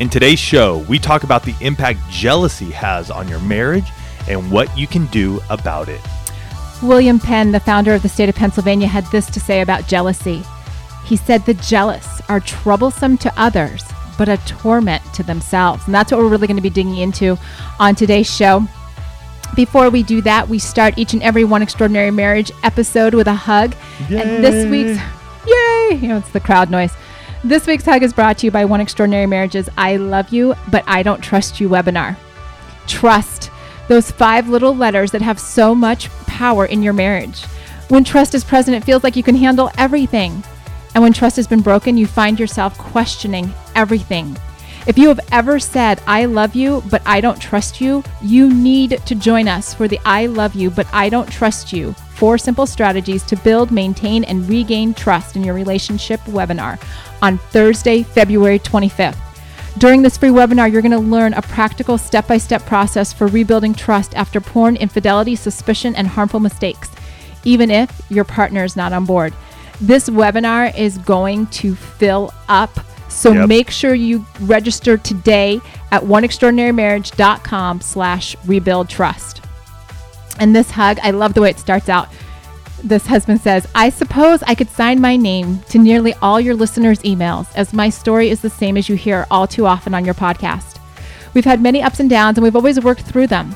In today's show, we talk about the impact jealousy has on your marriage and what you can do about it. William Penn, the founder of the state of Pennsylvania, had this to say about jealousy. He said, The jealous are troublesome to others, but a torment to themselves. And that's what we're really going to be digging into on today's show. Before we do that, we start each and every One Extraordinary Marriage episode with a hug. Yay. And this week's, yay! You know, it's the crowd noise. This week's hug is brought to you by One Extraordinary Marriage's I Love You, But I Don't Trust You webinar. Trust, those five little letters that have so much power in your marriage. When trust is present, it feels like you can handle everything. And when trust has been broken, you find yourself questioning everything. If you have ever said, I love you, but I don't trust you, you need to join us for the I love you, but I don't trust you four simple strategies to build, maintain, and regain trust in your relationship webinar on Thursday, February 25th. During this free webinar, you're going to learn a practical step by step process for rebuilding trust after porn, infidelity, suspicion, and harmful mistakes, even if your partner is not on board. This webinar is going to fill up. So Yep. make sure you register today at oneextraordinarymarriage.com slash rebuild trust. And this hug, I love the way it starts out. This husband says, I suppose I could sign my name to nearly all your listeners' emails, as my story is the same as you hear all too often on your podcast. We've had many ups and downs, and we've always worked through them.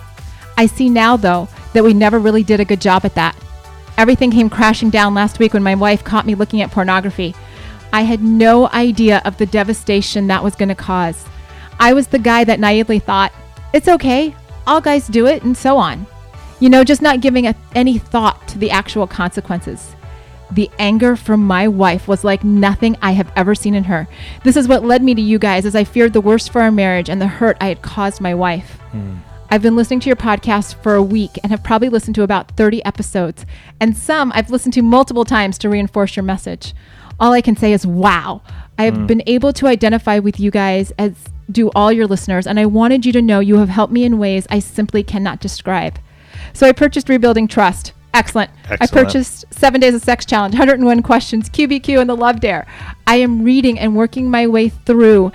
I see now, though, that we never really did a good job at that. Everything came crashing down last week when my wife caught me looking at pornography. I had no idea of the devastation that was going to cause. I was the guy that naively thought, it's okay, all guys do it, and so on. You know, just not giving a, any thought to the actual consequences. The anger from my wife was like nothing I have ever seen in her. This is what led me to you guys as I feared the worst for our marriage and the hurt I had caused my wife. Hmm. I've been listening to your podcast for a week and have probably listened to about 30 episodes, and some I've listened to multiple times to reinforce your message. All I can say is, wow. I have hmm. been able to identify with you guys as do all your listeners, and I wanted you to know you have helped me in ways I simply cannot describe. So I purchased Rebuilding Trust. Excellent. I purchased Seven Days of Sex Challenge, 101 Questions, QBQ, and the Love Dare. I am reading and working my way through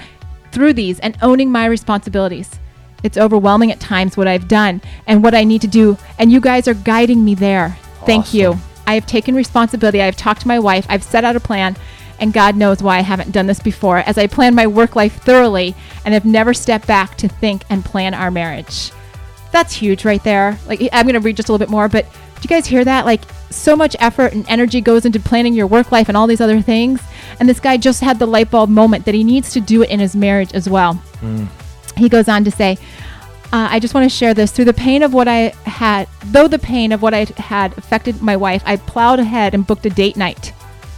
through these and owning my responsibilities. It's overwhelming at times what I've done and what I need to do, and you guys are guiding me there. Thank you. I have taken responsibility. I've talked to my wife. I've set out a plan, and God knows why I haven't done this before, as I plan my work life thoroughly and have never stepped back to think and plan our marriage. That's huge right there. Like, I'm going to read just a little bit more, but do you guys hear that? Like, so much effort and energy goes into planning your work life and all these other things. And this guy just had the light bulb moment that he needs to do it in his marriage as well. He goes on to say, uh, I just want to share this. Through the pain of what I had, though the pain of what I had affected my wife, I plowed ahead and booked a date night.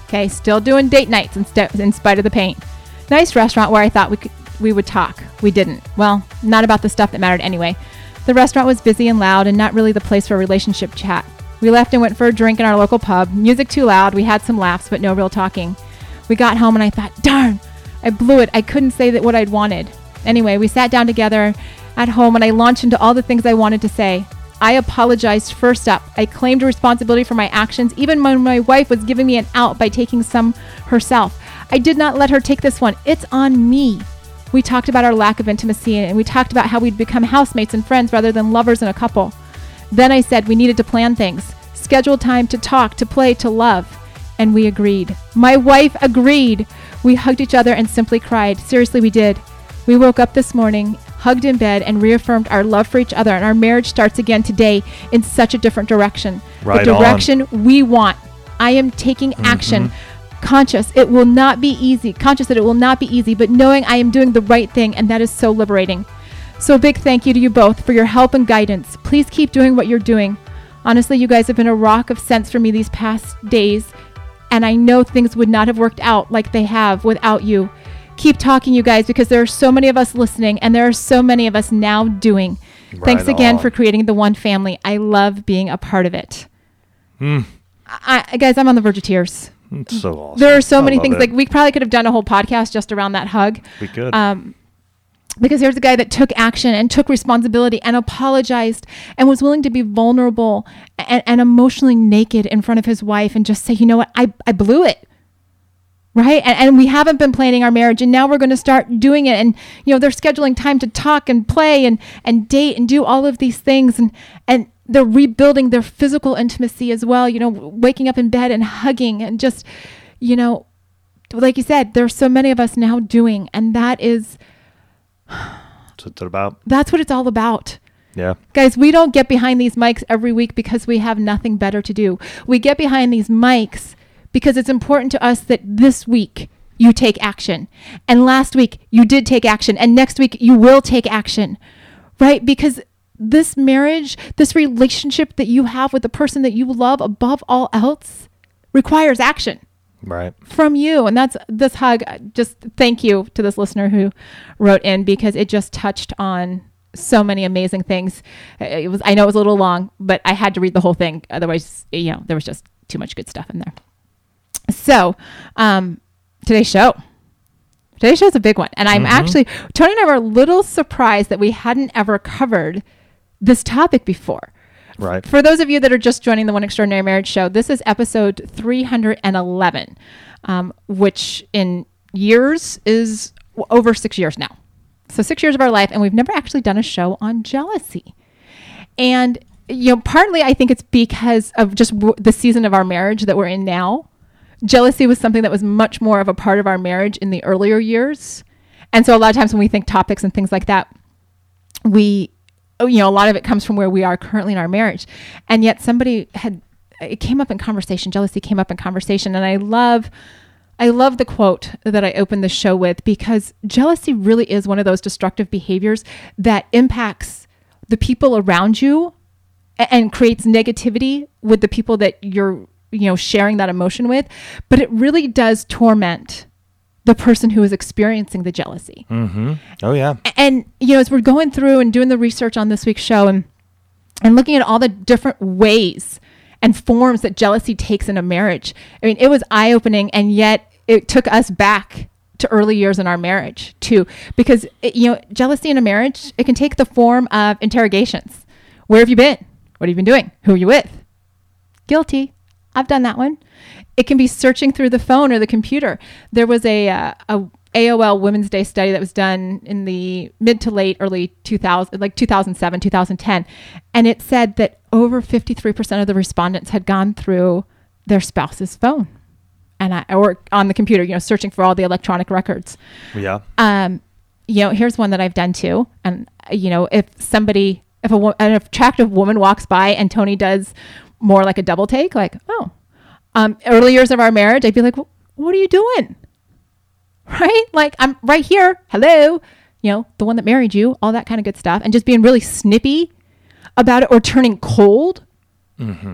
Okay, still doing date nights in, st- in spite of the pain. Nice restaurant where I thought we could, we would talk. We didn't. Well, not about the stuff that mattered anyway. The restaurant was busy and loud and not really the place for relationship chat. We left and went for a drink in our local pub. Music too loud. We had some laughs, but no real talking. We got home and I thought, darn, I blew it. I couldn't say that what I'd wanted. Anyway, we sat down together at home and I launched into all the things I wanted to say. I apologized first up. I claimed responsibility for my actions, even when my wife was giving me an out by taking some herself. I did not let her take this one. It's on me. We talked about our lack of intimacy and we talked about how we'd become housemates and friends rather than lovers and a couple. Then I said we needed to plan things, schedule time to talk, to play, to love. And we agreed. My wife agreed. We hugged each other and simply cried. Seriously, we did. We woke up this morning, hugged in bed, and reaffirmed our love for each other. And our marriage starts again today in such a different direction. Right the on. direction we want. I am taking mm-hmm. action. Conscious, it will not be easy. Conscious that it will not be easy, but knowing I am doing the right thing, and that is so liberating. So, a big thank you to you both for your help and guidance. Please keep doing what you're doing. Honestly, you guys have been a rock of sense for me these past days, and I know things would not have worked out like they have without you. keep talking, you guys, because there are so many of us listening and there are so many of us now doing. Thanks again on. for creating the one family. I love being a part of it. Hmm. I, I- guys, I'm on the verge of tears. It's so awesome. There are so I many things. it. Like we probably could have done a whole podcast just around that hug. we could. Um, because here's a guy that took action and took responsibility and apologized and was willing to be vulnerable and, and emotionally naked in front of his wife and just say, you know what, I, I blew it. Right. And, and we haven't been planning our marriage and now we're going to start doing it. And, you know, they're scheduling time to talk and play and, and date and do all of these things. And, and they're rebuilding their physical intimacy as well, you know, waking up in bed and hugging and just, you know, like you said, there's so many of us now doing. And that is, That's what it's about. that's what it's all about. Yeah. Guys, we don't get behind these mics every week because we have nothing better to do. We get behind these mics because it's important to us that this week you take action. And last week you did take action. And next week you will take action, right? Because this marriage, this relationship that you have with the person that you love above all else requires action Right. from you. And that's this hug. Just thank you to this listener who wrote in because it just touched on so many amazing things. It was I know it was a little long, but I had to read the whole thing. Otherwise, you know, there was just too much good stuff in there. So, um, today's show. Today's show is a big one. And I'm actually Tony and I were a little surprised that we hadn't ever covered this topic before. Right. For those of you that are just joining the One Extraordinary Marriage Show, this is episode 311, um, which in years is over six years now. So, six years of our life, and we've never actually done a show on jealousy. And, you know, partly I think it's because of just w- the season of our marriage that we're in now. Jealousy was something that was much more of a part of our marriage in the earlier years. And so, a lot of times when we think topics and things like that, we Oh, you know a lot of it comes from where we are currently in our marriage. And yet somebody had it came up in conversation jealousy came up in conversation. And i love i love the quote that i opened the show with because jealousy really is one of those destructive behaviors that impacts the people around you and creates negativity with the people that you're you know sharing that emotion with. But it really does torment the person who is experiencing the jealousy. Mm-hmm. Oh yeah. and you know as we're going through and doing the research on this week's show and and looking at all the different ways and forms that jealousy takes in a marriage i mean it was eye-opening and yet it took us back to early years in our marriage too. Because it, you know jealousy in a marriage it can take the form of interrogations. Where have you been? What have you been doing? Who are you with? Guilty. I've done that one it can be searching through the phone or the computer there was a, uh, a aol women's day study that was done in the mid to late early 2000 like 2007 2010 and it said that over 53% of the respondents had gone through their spouse's phone and I, or on the computer you know searching for all the electronic records Yeah. um, you know, here's one that I've done too. And you know, if somebody, if a an attractive woman walks by and Tony does more like a double take, like, oh, um, early years of our marriage, I'd be like, "Wh- what are you doing? Right? Like, I'm right here. Hello. You know, the one that married you, all that kind of good stuff. And just being really snippy about it or turning cold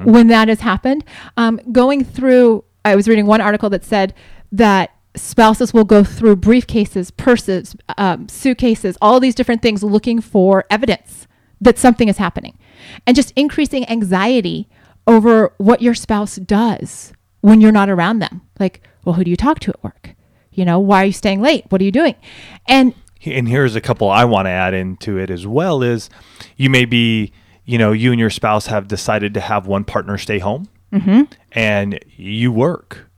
when that has happened. Um, going through, I was reading one article that said that spouses will go through briefcases, purses, um, suitcases, all these different things looking for evidence that something is happening and just increasing anxiety over what your spouse does when you're not around them. Like, well, who do you talk to at work? You know, why are you staying late? What are you doing? And and here's a couple I want to add into it as well is you may be you know you and your spouse have decided to have one partner stay home mm-hmm. and you work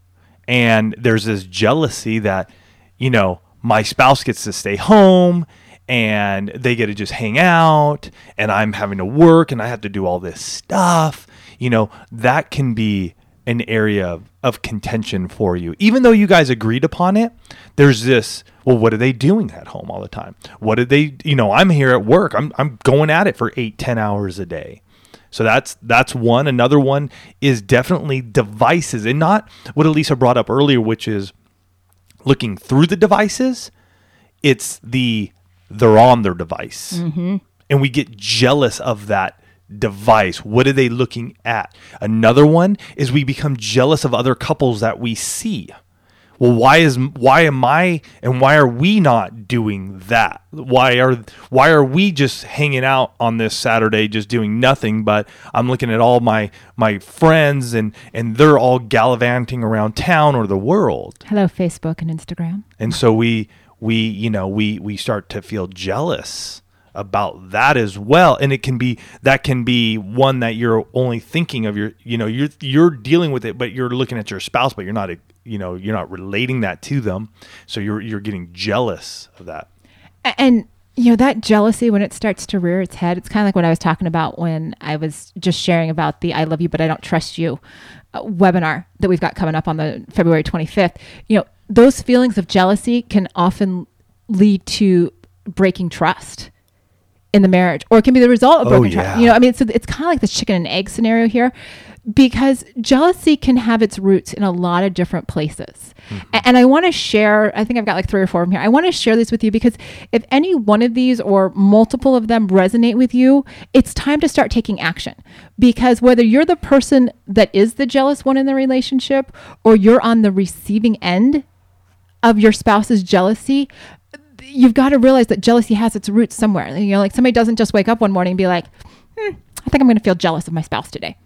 and there's this jealousy that you know my spouse gets to stay home and they get to just hang out and I'm having to work and I have to do all this stuff. You know that can be an area of, of contention for you. Even though you guys agreed upon it there's this well what are they doing at home all the time? What did they you know i'm here at work. I'm, I'm going at it for eight ten hours a day. So that's that's one. Another one is definitely devices and not what Alisa brought up earlier which is looking through the devices. It's the they're on their device. Mm-hmm. And we get jealous of that device. What are they looking at? Another one is we become jealous of other couples that we see. Well why is why am i and why are we not doing that? Why are why are we just hanging out on this saturday just doing nothing but i'm looking at all my my friends and and they're all gallivanting around town or the world. Hello, Facebook and Instagram. and so we we you know we we start to feel jealous about that as well. And it can be that can be one that you're only thinking of your you know you're you're dealing with it but you're looking at your spouse but you're not you know you're not relating that to them. So you're you're getting jealous of that. And you know that jealousy when it starts to rear its head, it's kind of like what I was talking about when I was just sharing about the "I love you but I don't trust you" uh, webinar that we've got coming up on the February 25th. You know those feelings of jealousy can often lead to breaking trust in the marriage, or it can be the result of Oh, broken yeah. trust. You know, I mean, it's it's kind of like this chicken and egg scenario here, because jealousy can have its roots in a lot of different places. Mm-hmm. A- And I want to share, I think I've got like three or four of them here. I want to share this with you because if any one of these or multiple of them resonate with you, it's time to start taking action. Because whether you're the person that is the jealous one in the relationship or you're on the receiving end of your spouse's jealousy, you've got to realize that jealousy has its roots somewhere. You know, like somebody doesn't just wake up one morning and be like, hmm, I think I'm going to feel jealous of my spouse today.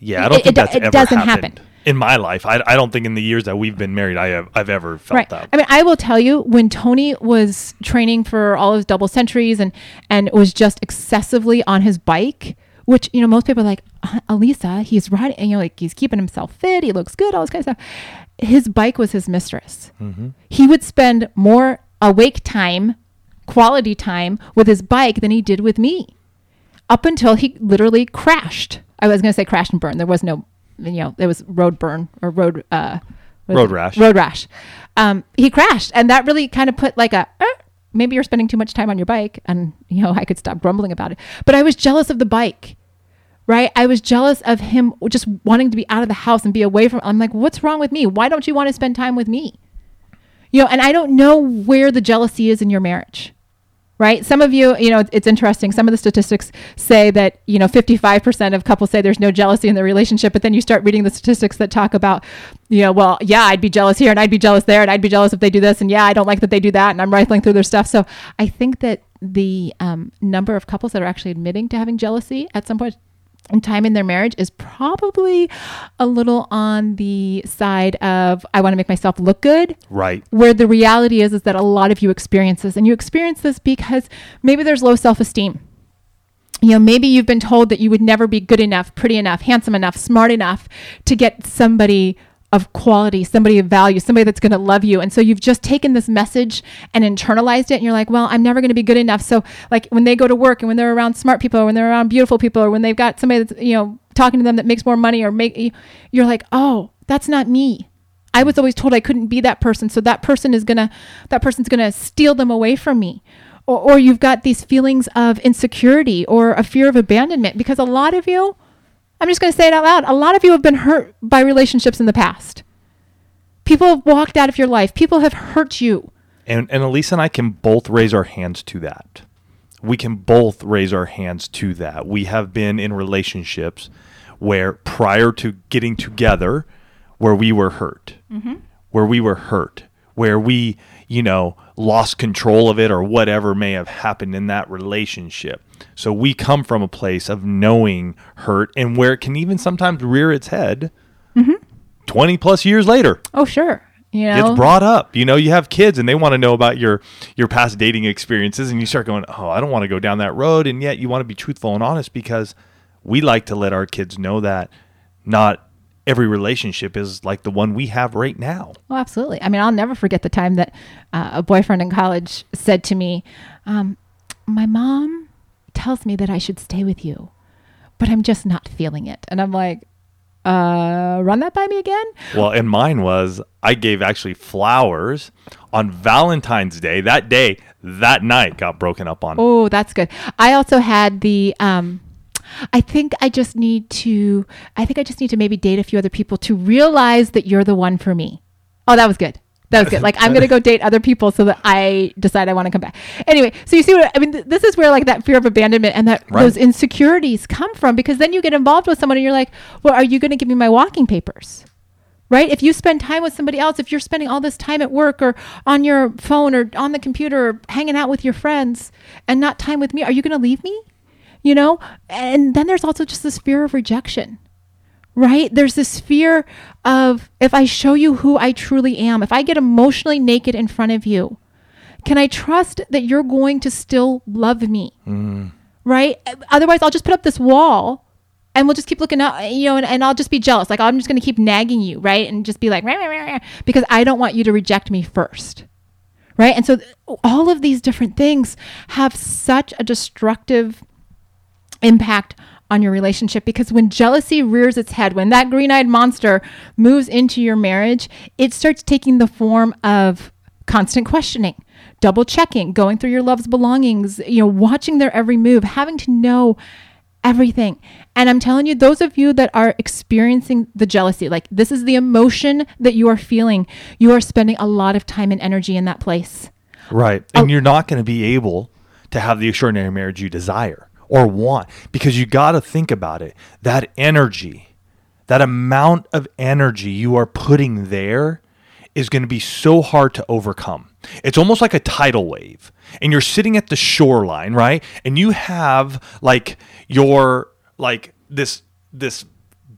yeah i don't It- think it that's it ever doesn't happened happen. in my life I, I don't think in the years that we've been married i have i've ever felt right. that I mean, I will tell you when Tony was training for all his double centuries and and was just excessively on his bike, which you know most people are like, "Uh, Alisa, he's riding, and, you know, like he's keeping himself fit, he looks good, all this kind of stuff. His bike was his mistress. He would spend more awake time, quality time with his bike than he did with me, up until he literally crashed. I was going to say crash and burn. There was no, you know, there was road burn or road. Uh, Road it? rash. Road rash. Um, he crashed, and that really kind of put like a. "Er, maybe you're spending too much time on your bike, and you know I could stop grumbling about it. But I was jealous of the bike, right? I was jealous of him just wanting to be out of the house and be away from. I'm like, what's wrong with me? Why don't you want to spend time with me? You know, and I don't know where the jealousy is in your marriage right? Some of you, you know, it's, interesting. Some of the statistics say that, you know, 55% of couples say there's no jealousy in the relationship, but then you start reading the statistics that talk about, you know, well, yeah, I'd be jealous here and I'd be jealous there and I'd be jealous if they do this and yeah, I don't like that they do that and I'm rifling through their stuff. So I think that the um, number of couples that are actually admitting to having jealousy at some point in time in their marriage is probably a little on the side of I want to make myself look good. Right. Where the reality is is that a lot of you experience this and you experience this because maybe there's low self-esteem. You know maybe you've been told that you would never be good enough pretty enough handsome enough smart enough to get somebody of quality somebody of value somebody that's going to love you. And so you've just taken this message and internalized it and you're like well i'm never going to be good enough. So like when they go to work and when they're around smart people or when they're around beautiful people or when they've got somebody that's you know talking to them that makes more money or make you're like oh that's not me. I was always told I couldn't be that person, so that person is gonna that person's gonna steal them away from me. Or, or you've got these feelings of insecurity or a fear of abandonment because a lot of you, I'm just gonna say it out loud, a lot of you have been hurt by relationships in the past. People have walked out of your life. People have hurt you. and and Elisa and I can both raise our hands to that. We can both raise our hands to that. We have been in relationships where prior to getting together, where we were hurt, mm-hmm. where we were hurt, where we, you know, lost control of it or whatever may have happened in that relationship. So we come from a place of knowing hurt and where it can even sometimes rear its head mm-hmm. 20 plus years later Oh, sure. You know, gets brought up. You know, you have kids and they want to know about your your past dating experiences and you start going, "Oh, I don't want to go down that road." And yet you want to be truthful and honest because we like to let our kids know that not every relationship is like the one we have right now. Oh, absolutely. I mean, I'll never forget the time that uh, a boyfriend in college said to me, um, My mom tells me that I should stay with you, but I'm just not feeling it. And I'm like, uh, run that by me again? Well, and mine was I gave actually flowers on Valentine's Day. That day, that night got broken up on. Oh, that's good. I also had the, um, I think I just need to, I think I just need to maybe date a few other people to realize that you're the one for me. Oh, that was good. That was good. Like I'm gonna go date other people so that I decide I want to come back. Anyway, so you see what I mean? Th- this is where like that fear of abandonment and that Right. those insecurities come from because then you get involved with someone and you're like, well, are you going to give me my walking papers? right? If you spend time with somebody else, if you're spending all this time at work or on your phone or on the computer or hanging out with your friends and not time with me, are you going to leave me? You know? And then there's also just this fear of rejection, right? There's this fear of if I show you who I truly am, if I get emotionally naked in front of you, can I trust that you're going to still love me? Mm. Right? Otherwise, I'll just put up this wall and we'll just keep looking up, you know, and, and I'll just be jealous. Like, I'm just going to keep nagging you, right? And just be like, "Rah, rah, rah, rah," because I don't want you to reject me first. Right. And so th- all of these different things have such a destructive impact on your relationship because when jealousy rears its head, when that green eyed monster moves into your marriage, it starts taking the form of constant questioning, double checking, going through your love's belongings, you know, watching their every move, having to know everything. And I'm telling you, those of you that are experiencing the jealousy, like this is the emotion that you are feeling, you are spending a lot of time and energy in that place. Right. Oh. And you're not going to be able to have the extraordinary marriage you desire or want because you got to think about it. That energy, that amount of energy you are putting there is going to be so hard to overcome. It's almost like a tidal wave. And you're sitting at the shoreline, right? And you have like your like this this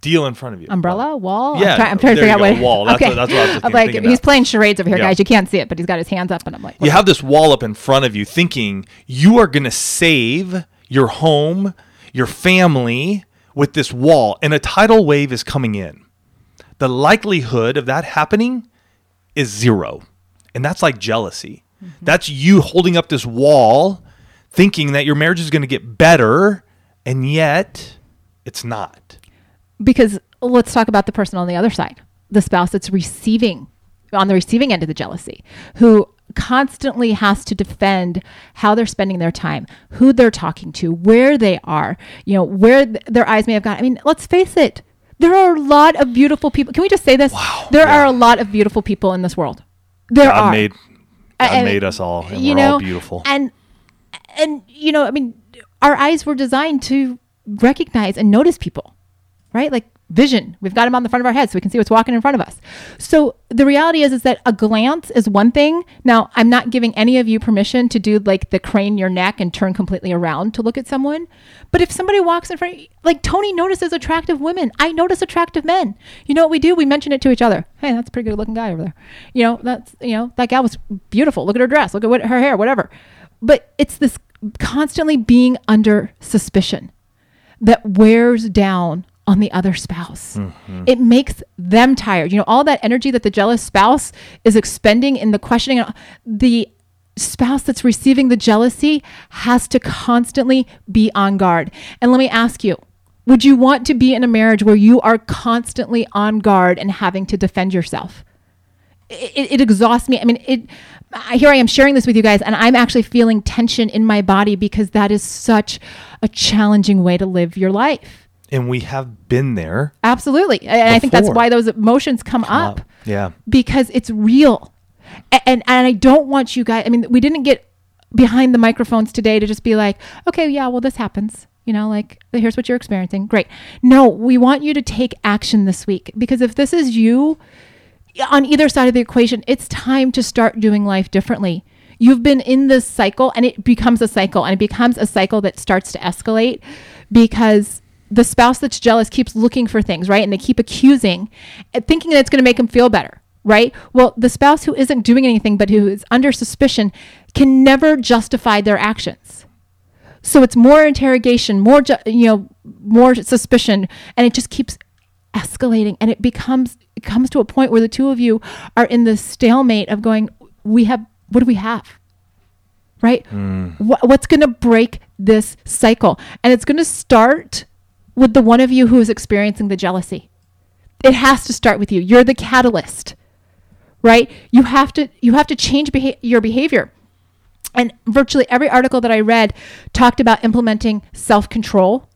deal in front of you. Umbrella, wall. Yeah, I'm, try- I'm trying to figure out what. wall. That's what- that's what I was I'm like thinking he's playing charades over here, Yeah. guys. You can't see it, but he's got his hands up, and I'm like, you have this wall up in front of you thinking you are going to save your home, your family with this wall, and a tidal wave is coming in. The likelihood of that happening is zero. And that's like jealousy. Mm-hmm. That's you holding up this wall thinking that your marriage is going to get better, and yet it's not. because let's talk about the person on the other side, the spouse that's receiving on the receiving end of the jealousy, who constantly has to defend how they're spending their time, who they're talking to, where they are, you know, where th- their eyes may have gone. I mean, let's face it, there are a lot of beautiful people. Can we just say this? Wow, There yeah. are a lot of beautiful people in this world. There God are. made God made us all, and you we're know, all beautiful. And and you know, I mean, our eyes were designed to recognize and notice people, right? Like vision. We've got them on the front of our head so we can see what's walking in front of us. So the reality is is that a glance is one thing. Now, I'm not giving any of you permission to do like the crane your neck and turn completely around to look at someone. But if somebody walks in front like Tony notices attractive women, I notice attractive men. You know what we do? We mention it to each other. Hey, that's a pretty good looking guy over there. You know, that's you know, that gal was beautiful. Look at her dress. Look at what her hair, whatever. But it's this constantly being under suspicion that wears down on the other spouse. Mm-hmm. It makes them tired. You know, all that energy that the jealous spouse is expending in the questioning, the spouse that's receiving the jealousy has to constantly be on guard. And let me ask you, would you want to be in a marriage where you are constantly on guard and having to defend yourself? it, it exhausts me. I mean, it. I, here I am sharing this with you guys, and I'm actually feeling tension in my body because that is such a challenging way to live your life. And we have been there. Absolutely, and I think that's why those emotions come, up, up. Yeah. because it's real, A- and and I don't want you guys. I mean, we didn't get behind the microphones today to just be like, okay, yeah, well, this happens. You know, like here's what you're experiencing. Great. No, we want you to take action this week because if this is you, on either side of the equation, it's time to start doing life differently. You've been in this cycle and it becomes a cycle and it becomes a cycle that starts to escalate because the spouse that's jealous keeps looking for things, right? And they keep accusing, and thinking that it's going to make them feel better, right? Well, the spouse who isn't doing anything but who is under suspicion can never justify their actions. So it's more interrogation, more ju- you know, more suspicion, and it just keeps escalating, and it becomes it comes to a point where the two of you are in the stalemate of going, we have what do we have, right? Mm. Wha- what's going to break this cycle? And it's going to start with the one of you who is experiencing the jealousy. It has to start with you. You're the catalyst, right? You have to you have to change beha- your behavior. And virtually every article that I read talked about implementing self control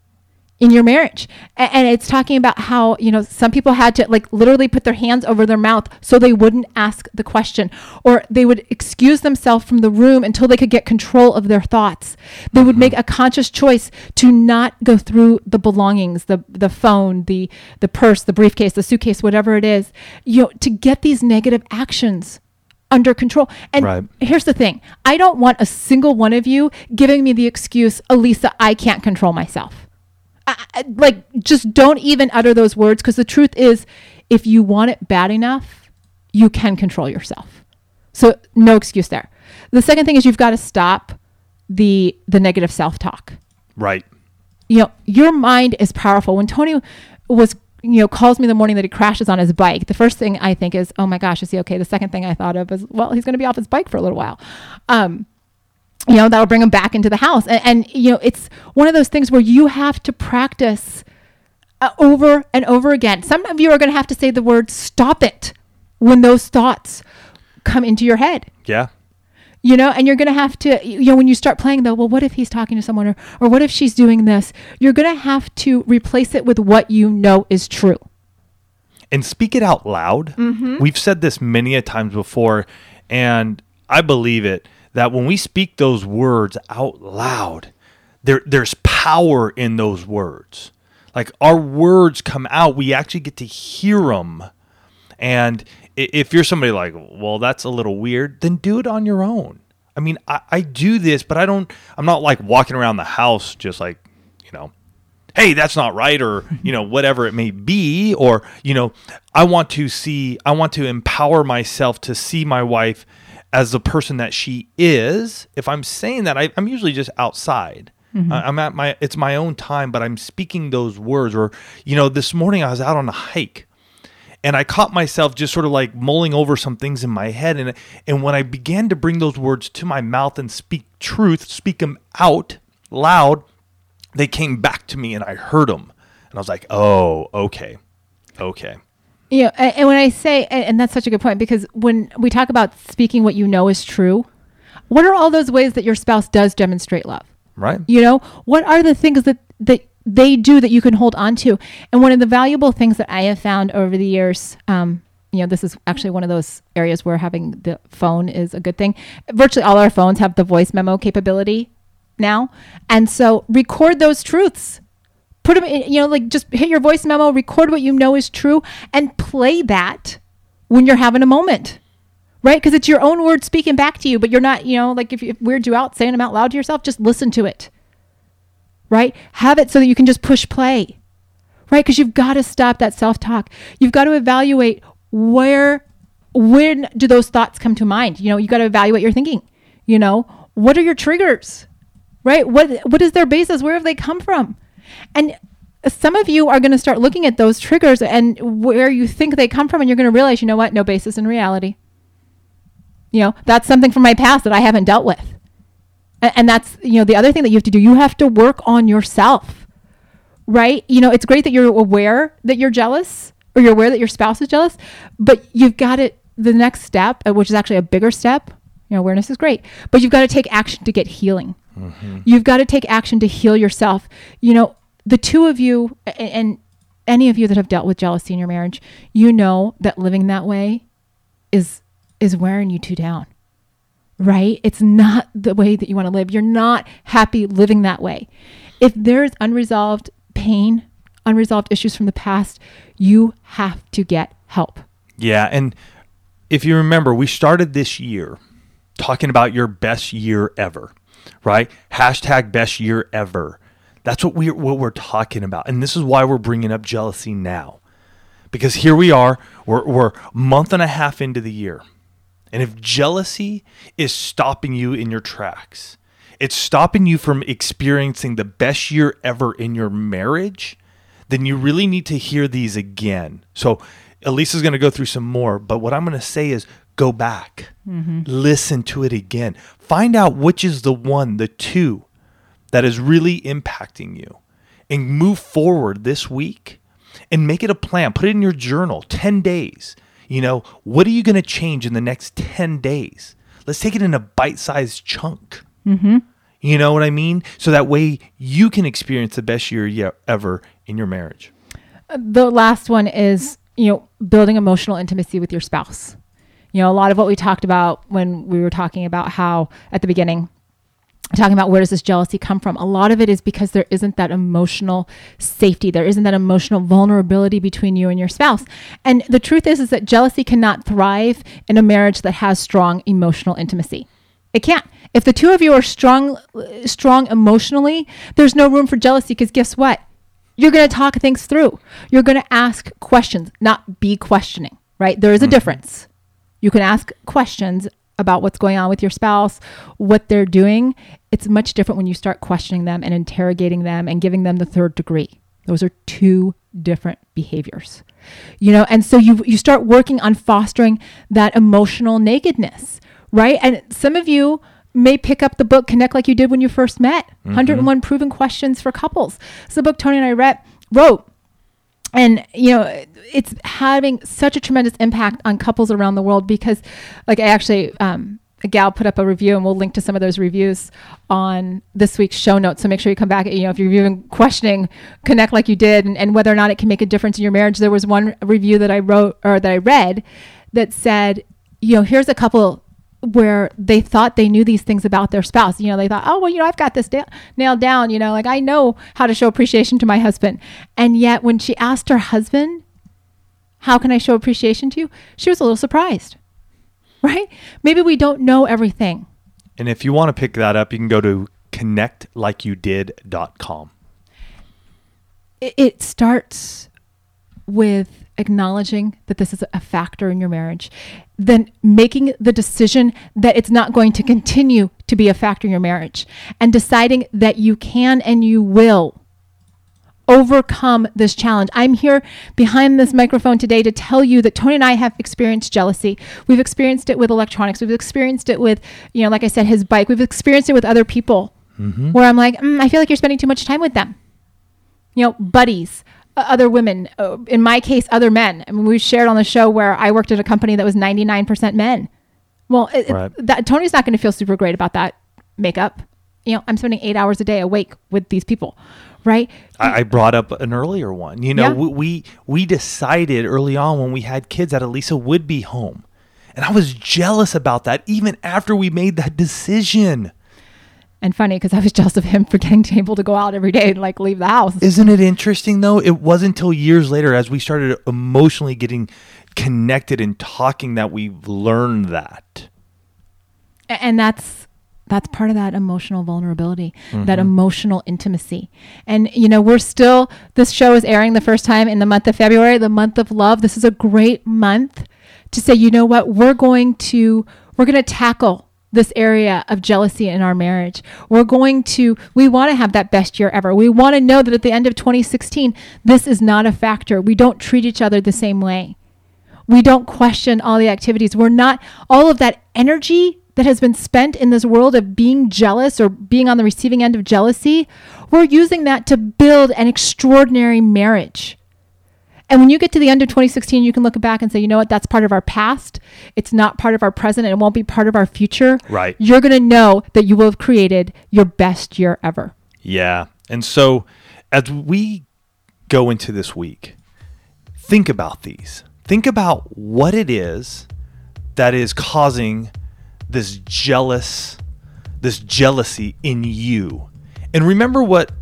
in your marriage. And it's talking about how, you know, some people had to like literally put their hands over their mouth so they wouldn't ask the question, or they would excuse themselves from the room until they could get control of their thoughts. They would mm-hmm. make a conscious choice to not go through the belongings, the the phone, the the purse, the briefcase, the suitcase, whatever it is, you know, to get these negative actions under control. And Right. here's the thing I don't want a single one of you giving me the excuse, Alisa, I can't control myself. Like, just don't even utter those words because the truth is, if you want it bad enough, you can control yourself. So, no excuse there. The second thing is you've got to stop the the negative self talk Right. you know, your mind is powerful. When Tony was, you know, calls me the morning that he crashes on his bike, the first thing I think is, oh my gosh, is he okay? The second thing I thought of is, well, he's going to be off his bike for a little while. Um, you know, that'll bring them back into the house. And, and, you know, it's one of those things where you have to practice uh, over and over again. Some of you are going to have to say the word stop it when those thoughts come into your head Yeah. you know and you're going to have to you know when you start playing though well what if he's talking to someone or, or what if she's doing this you're going to have to replace it with what you know is true and speak it out loud. We've said this many a times before, and I believe it that when we speak those words out loud, there there's power in those words. Like our words come out, we actually get to hear them. And if you're somebody like, well, that's a little weird, then do it on your own. I mean, I, I do this, but I don't. I'm not like walking around the house just like, you know, hey that's not right or you know whatever it may be or you know i want to see i want to empower myself to see my wife as the person that she is if i'm saying that I, i'm usually just outside mm-hmm. I- i'm at my it's my own time but i'm speaking those words or you know this morning i was out on a hike and I caught myself just sort of like mulling over some things in my head and and when I began to bring those words to my mouth and speak truth, speak them out loud, they came back to me and I heard them. And I was like, "Oh, okay. Okay." You know and, and when i say and, and that's such a good point because when we talk about speaking what you know is true what are all those ways that your spouse does demonstrate love? Right? you know what are the things that that they do that you can hold on to? And one of the valuable things that i have found over the years um, you know this is actually one of those areas where having the phone is a good thing. Virtually all our phones have the voice memo capability now. And so record those truths put them in you know like just hit your voice memo record what you know is true and play that when you're having a moment right? Because it's your own words speaking back to you but you're not you know like if it weird you out saying them out loud to yourself just listen to it right? Have it so that you can just push play right? Because you've got to stop that self-talk. You've got to evaluate where when do those thoughts come to mind? You know you got to evaluate your thinking you know? What are your triggers right? What what is their basis? Where have they come from and some of you are going to start looking at those triggers and where you think they come from and you're going to realize you know what? No basis in reality. You know that's something from my past that i haven't dealt with. A- and that's you know the other thing that you have to do. You have to work on yourself right? You know it's great that you're aware that you're jealous or you're aware that your spouse is jealous but you've got it. the next step uh, which is actually a bigger step you know awareness is great but you've got to take action to get healing. You've got to take action to heal yourself. You know the two of you a- and any of you that have dealt with jealousy in your marriage you know that living that way is is wearing you two down right it's not the way that you want to live you're not happy living that way if there's unresolved pain unresolved issues from the past you have to get help Yeah, and if you remember, we started this year talking about your best year ever, right? Hashtag best year ever. That's what we're what we're talking about, and this is why we're bringing up jealousy now, because here we are, we're we're month and a half into the year, and if jealousy is stopping you in your tracks, it's stopping you from experiencing the best year ever in your marriage, then you really need to hear these again. So Alisa's going to go through some more, but what I'm going to say is go back, mm-hmm. listen to it again, find out which is the one, the two that is really impacting you, and move forward this week and make it a plan. Put it in your journal 10 days. You know, what are you going to change in the next 10 days? Let's take it in a bite sized chunk. Mm-hmm. You know what I mean? So that way you can experience the best year ye- ever in your marriage. Uh, the last one is you know building emotional intimacy with your spouse you know a lot of what we talked about when we were talking about how at the beginning talking about where does this jealousy come from a lot of it is because there isn't that emotional safety there isn't that emotional vulnerability between you and your spouse and the truth is is that jealousy cannot thrive in a marriage that has strong emotional intimacy it can't if the two of you are strong strong emotionally there's no room for jealousy because guess what you're going to talk things through. You're going to ask questions, not be questioning, right? There is a mm-hmm. difference. You can ask questions about what's going on with your spouse, what they're doing. It's much different when you start questioning them and interrogating them and giving them the third degree. Those are two different behaviors. You know, and so you you start working on fostering that emotional nakedness, right? And some of you may pick up the book Connect Like You Did When You First Met 101 Proven Questions for Couples. It's the book Tony and I read, wrote. And, you know, it's having such a tremendous impact on couples around the world because, like, I actually, um, a gal put up a review and we'll link to some of those reviews on this week's show notes. So make sure you come back. You know, if you're even questioning Connect Like You Did and, and whether or not it can make a difference in your marriage, there was one review that I wrote or that I read that said, you know, here's a couple where they thought they knew these things about their spouse. You know, they thought, oh, well, you know, I've got this da- nailed down. You know, like I know how to show appreciation to my husband. And yet, when she asked her husband, how can I show appreciation to you? She was a little surprised, right? Maybe we don't know everything. And if you want to pick that up, you can go to connectlikeyouDid.com. It, it starts with acknowledging that this is a factor in your marriage, then making the decision that it's not going to continue to be a factor in your marriage, and deciding that you can and you will overcome this challenge. I'm here behind this microphone today to tell you that Tony and I have experienced jealousy. We've experienced it with electronics. We've experienced it with, you know, like I said, his bike. We've experienced it with other people where I'm like, mm, I feel like you're spending too much time with them. You know, buddies, uh, other women, uh, in my case, other men. I mean, we shared on the show where I worked at a company that was 99% men. Well, it, it- that Tony's not going to feel super great about that makeup. You know, I'm spending eight hours a day awake with these people, right? I, I brought up an earlier one. You know, Yeah. we, we we decided early on when we had kids that Alisa would be home, and I was jealous about that even after we made that decision. And funny because I was jealous of him for getting to able to go out every day and like leave the house. Isn't it interesting though? It wasn't until years later, as we started emotionally getting connected and talking, that we learned that. And that's that's part of that emotional vulnerability that mm-hmm. emotional intimacy. And you know we're still this show is airing the first time in the month of february the month of love. This is a great month to say you know what? We're going to we're going to tackle this area of jealousy in our marriage. We're going to we want to have that best year ever. We want to know that at the end of 2016 this is not a factor. We don't treat each other the same way. We don't question all the activities. We're not all of that energy that has been spent in this world of being jealous or being on the receiving end of jealousy. We're using that to build an extraordinary marriage. And when you get to the end of 2016, you can look back and say, you know what, that's part of our past. It's not part of our present and it won't be part of our future. Right. You're going to know that you will have created your best year ever. Yeah. And so as we go into this week, think about these. Think about what it is that is causing this jealous this jealousy in you. And remember what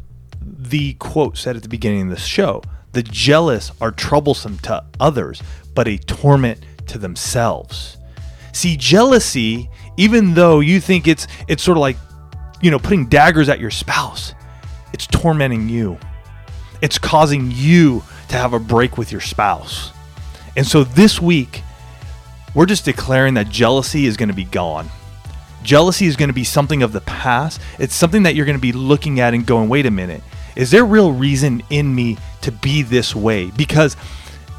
the quote said at the beginning of this show. The jealous are troublesome to others, but a torment to themselves. See, jealousy, even though you think it's it's sort of like, you know, putting daggers at your spouse, it's tormenting you. It's causing you to have a break with your spouse. And so this week, we're just declaring that jealousy is going to be gone. Jealousy is going to be something of the past. It's something that you're going to be looking at and going, wait a minute, is there real reason in me to be this way? Because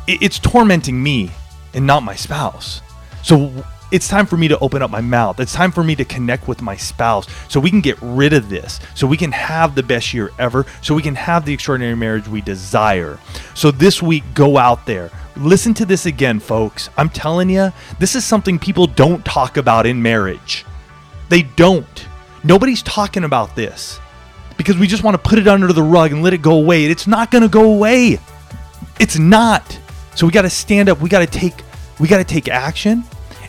it's tormenting me and not my spouse. So it's time for me to open up my mouth. It's time for me to connect with my spouse so we can get rid of this, so we can have the best year ever, so we can have the extraordinary marriage we desire. So this week, go out there. Listen to this again, folks. I'm telling you, this is something people don't talk about in marriage. They don't. Nobody's talking about this because we just want to put it under the rug and let it go away. It's not going to go away. It's not. So we got to stand up. We got to take we got to take action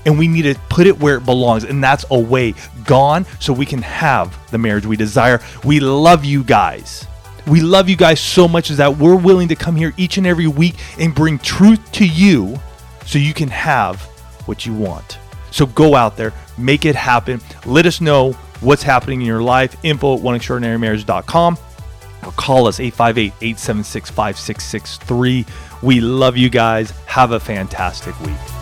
and we need to put it where it belongs and that's away, gone so we can have the marriage we desire. We love you guys. We love you guys so much is that we're willing to come here each and every week and bring truth to you so you can have what you want. So go out there, make it happen. Let us know what's happening in your life. Info at oneextraordinarymarriage.com or call us 858 876 5663. We love you guys. Have a fantastic week.